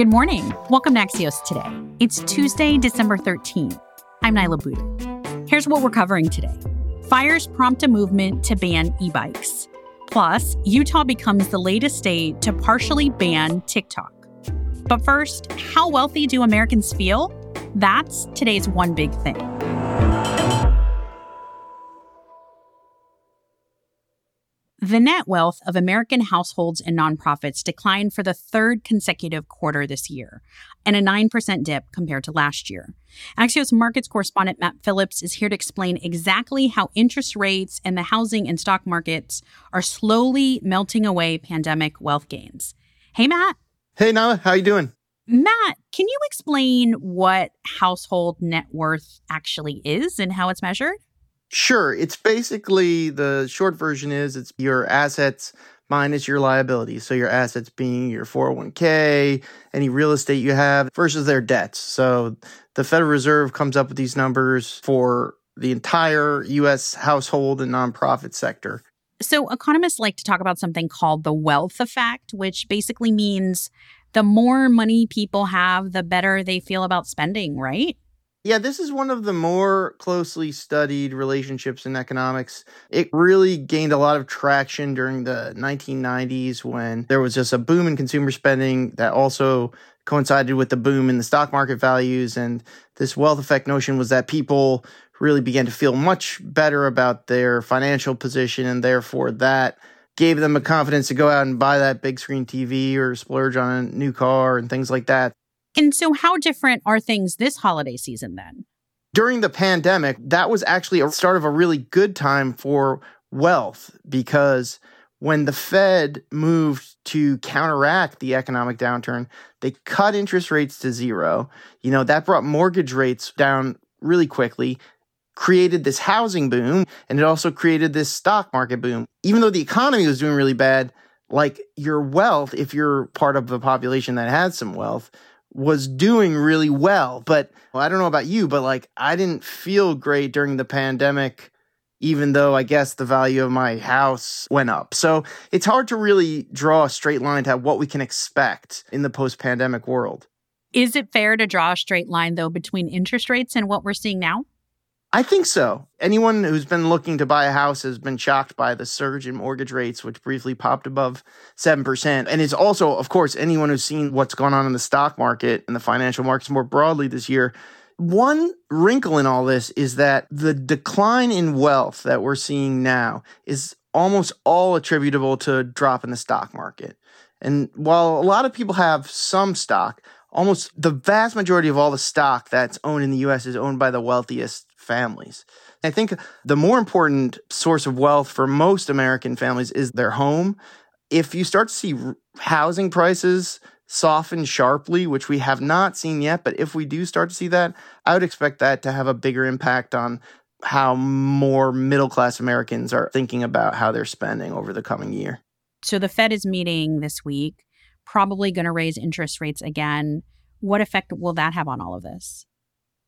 Good morning. Welcome to Axios Today. It's Tuesday, December 13th. I'm Niala Boodhoo. Here's what we're covering today. Fires prompt a movement to ban e-bikes. Plus, Utah becomes the latest state to partially ban TikTok. But first, how wealthy do Americans feel? That's today's one big thing. The net wealth of American households and nonprofits declined for the third consecutive quarter this year, and a 9% dip compared to last year. Axios markets correspondent Matt Phillips is here to explain exactly how interest rates and the housing and stock markets are slowly melting away pandemic wealth gains. Hey, Matt. Hey, Niala. How you doing? Matt, can you explain what household net worth actually is and how it's measured? Sure. It's basically the short version is it's your assets minus your liabilities. So your assets being your 401k, any real estate you have versus their debts. So the Federal Reserve comes up with these numbers for the entire US household and nonprofit sector. So economists like to talk about something called the wealth effect, which basically means the more money people have, the better they feel about spending, right? Yeah, this is one of the more closely studied relationships in economics. It really gained a lot of traction during the 1990s when there was just a boom in consumer spending that also coincided with the boom in the stock market values. And this wealth effect notion was that people really began to feel much better about their financial position, and therefore that gave them a confidence to go out and buy that big screen TV or splurge on a new car and things like that. And so, how different are things this holiday season then? During the pandemic, that was actually a start of a really good time for wealth because when the Fed moved to counteract the economic downturn, they cut interest rates to zero. You know, that brought mortgage rates down really quickly, created this housing boom, and it also created this stock market boom. Even though the economy was doing really bad, like your wealth, if you're part of the population that has some wealth, was doing really well. But well, I don't know about you, but like I didn't feel great during the pandemic, even though I guess the value of my house went up. So it's hard to really draw a straight line to what we can expect in the post pandemic world. Is it fair to draw a straight line, though, between interest rates and what we're seeing now? I think so. Anyone who's been looking to buy a house has been shocked by the surge in mortgage rates, which briefly popped above 7%. And it's also, of course, anyone who's seen what's gone on in the stock market and the financial markets more broadly this year. One wrinkle in all this is that the decline in wealth that we're seeing now is almost all attributable to a drop in the stock market. And while a lot of people have some stock, almost the vast majority of all the stock that's owned in the US is owned by the wealthiest families. I think the more important source of wealth for most American families is their home. If you start to see housing prices soften sharply, which we have not seen yet, but if we do start to see that, I would expect that to have a bigger impact on how more middle class Americans are thinking about how they're spending over the coming year. So the Fed is meeting this week, probably going to raise interest rates again. What effect will that have on all of this?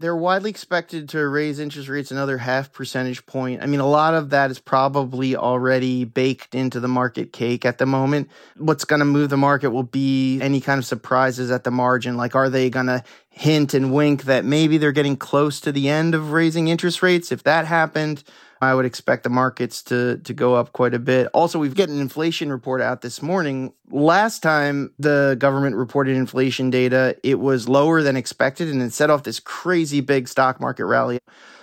They're widely expected to raise interest rates another half percentage point. I mean, a lot of that is probably already baked into the market cake at the moment. What's going to move the market will be any kind of surprises at the margin. Like, are they going to hint and wink that maybe they're getting close to the end of raising interest rates? If that happened, I would expect the markets to to go up quite a bit. Also, we've got an inflation report out this morning. Last time the government reported inflation data, it was lower than expected and it set off this crazy big stock market rally.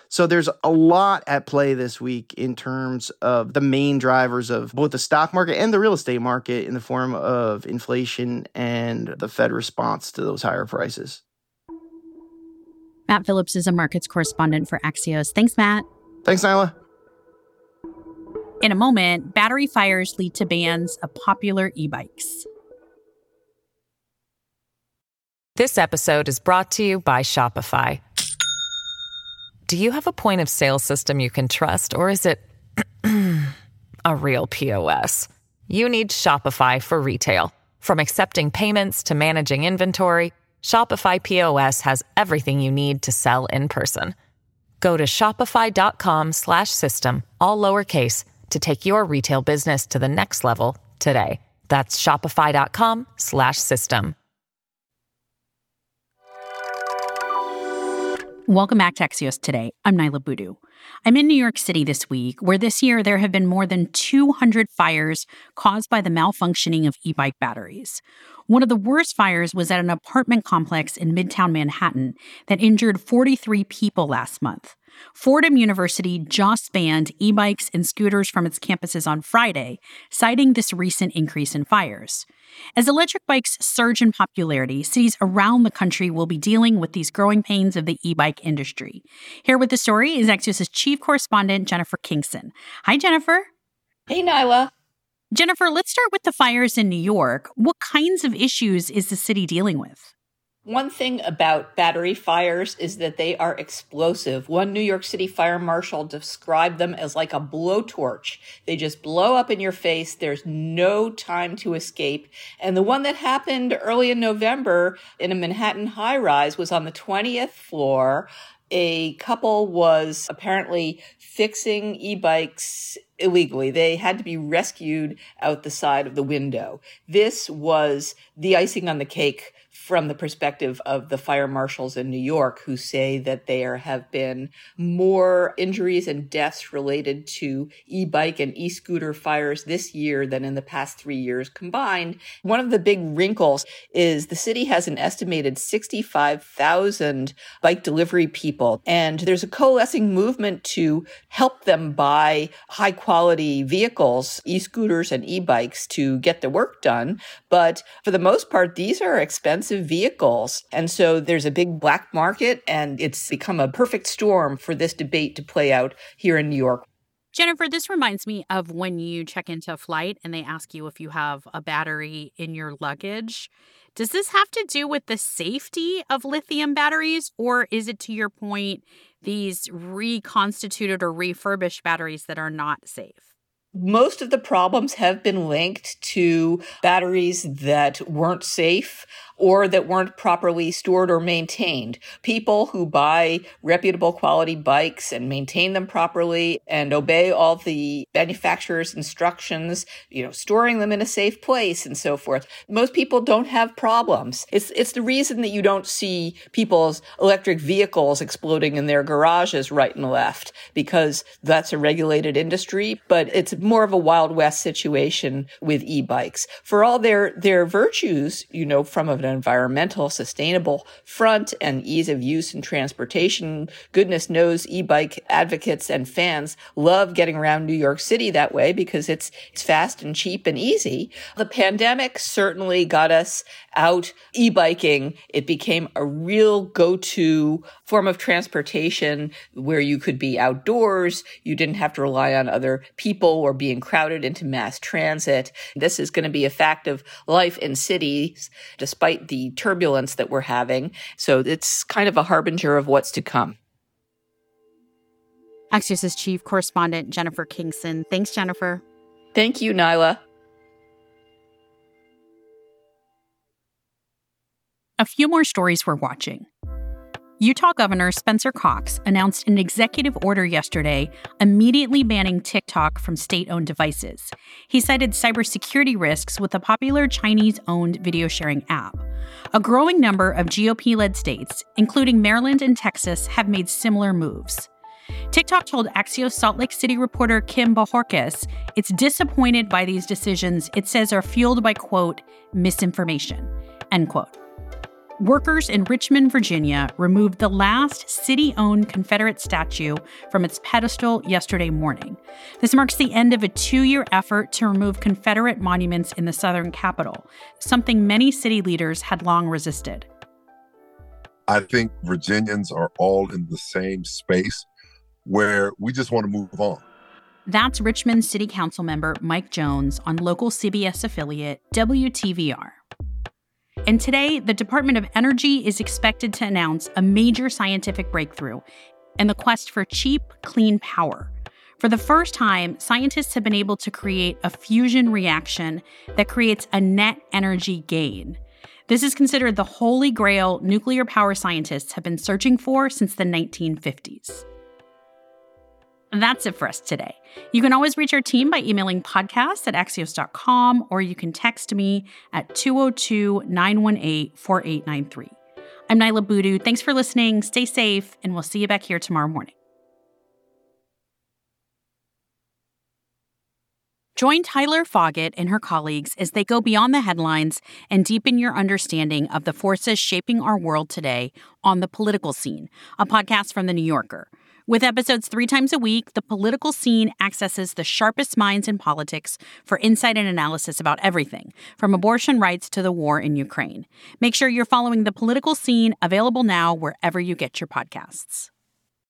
So there's a lot at play this week in terms of the main drivers of both the stock market and the real estate market in the form of inflation and the Fed response to those higher prices. Matt Phillips is a markets correspondent for Axios. Thanks, Matt. Thanks, Niala. In a moment, battery fires lead to bans of popular e bikes. This episode is brought to you by Shopify. Do you have a point of sale system you can trust, or is it a real POS? You need Shopify for retail. From accepting payments to managing inventory, Shopify POS has everything you need to sell in person. Go to shopify.com/system all lowercase to take your retail business to the next level today. That's shopify.com/system. Welcome back to Axios Today. I'm Niala Boodhoo. I'm in New York City this week, where this year there have been more than 200 fires caused by the malfunctioning of e bike batteries. One of the worst fires was at an apartment complex in Midtown Manhattan that injured 43 people last month. Fordham University just banned e bikes and scooters from its campuses on Friday, citing this recent increase in fires. As electric bikes surge in popularity, cities around the country will be dealing with these growing pains of the e bike industry. Here with the story is Axios' chief correspondent, Jennifer Kingston. Hi, Jennifer. Hey, Niala. Jennifer, let's start with the fires in New York. What kinds of issues is the city dealing with? One thing about battery fires is that they are explosive. One New York City fire marshal described them as like a blowtorch. They just blow up in your face. There's no time to escape. And the one that happened early in November in a Manhattan high rise was on the 20th floor. A couple was apparently fixing e-bikes illegally. They had to be rescued out the side of the window. This was the icing on the cake from the perspective of the fire marshals in New York who say that there have been more injuries and deaths related to e-bike and e-scooter fires this year than in the past three years combined. One of the big wrinkles is the city has an estimated 65,000 bike delivery people, and there's a coalescing movement to help them buy high quality vehicles, e-scooters and e-bikes to get the work done. But for the most part, these are expensive vehicles. And so there's a big black market and it's become a perfect storm for this debate to play out here in New York. Jennifer, this reminds me of when you check into a flight and they ask you if you have a battery in your luggage. Does this have to do with the safety of lithium batteries, or is it to your point, these reconstituted or refurbished batteries that are not safe? Most of the problems have been linked to batteries that weren't safe or that weren't properly stored or maintained. People who buy reputable quality bikes and maintain them properly and obey all the manufacturer's instructions, you know, storing them in a safe place and so forth. Most people don't have problems. It's, it's the reason that you don't see people's electric vehicles exploding in their garages right and left because that's a regulated industry, but it's more of a Wild West situation with e-bikes. For all their, their virtues, you know, from an environmental, sustainable front and ease of use and transportation. Goodness knows e-bike advocates and fans love getting around New York City that way because it's, it's fast and cheap and easy. The pandemic certainly got us out e-biking. It became a real go-to form of transportation where you could be outdoors. You didn't have to rely on other people or being crowded into mass transit. This is going to be a fact of life in cities, despite despite the turbulence that we're having. So it's kind of a harbinger of what's to come. Axios' chief correspondent, Jennifer Kingston. Thanks, Jennifer. Thank you, Niala. A few more stories we're watching. Utah Governor Spencer Cox announced an executive order yesterday immediately banning TikTok from state owned devices. He cited cybersecurity risks with the popular Chinese owned video sharing app. A growing number of GOP led states, including Maryland and Texas, have made similar moves. TikTok told Axios Salt Lake City reporter Kim Bojorquez it's disappointed by these decisions it says are fueled by, quote, misinformation, end quote workers in Richmond, Virginia removed the last city owned Confederate statue from its pedestal yesterday morning. This marks the end of a two year effort to remove Confederate monuments in the Southern capital, something many city leaders had long resisted. I think Virginians are all in the same space where we just want to move on. That's Richmond City Council member Mike Jones on local CBS affiliate WTVR. And today, the Department of Energy is expected to announce a major scientific breakthrough in the quest for cheap, clean power. For the first time, scientists have been able to create a fusion reaction that creates a net energy gain. This is considered the holy grail nuclear power scientists have been searching for since the 1950s. That's it for us today. You can always reach our team by emailing podcast at axios.com or you can text me at 202 918 4893. I'm Niala Boodhoo. Thanks for listening. Stay safe, and we'll see you back here tomorrow morning. Join Tyler Foggatt and her colleagues as they go beyond the headlines and deepen your understanding of the forces shaping our world today on the political scene, a podcast from The New Yorker. With episodes three times a week, the political scene accesses the sharpest minds in politics for insight and analysis about everything, from abortion rights to the war in Ukraine. Make sure you're following the political scene, available now wherever you get your podcasts.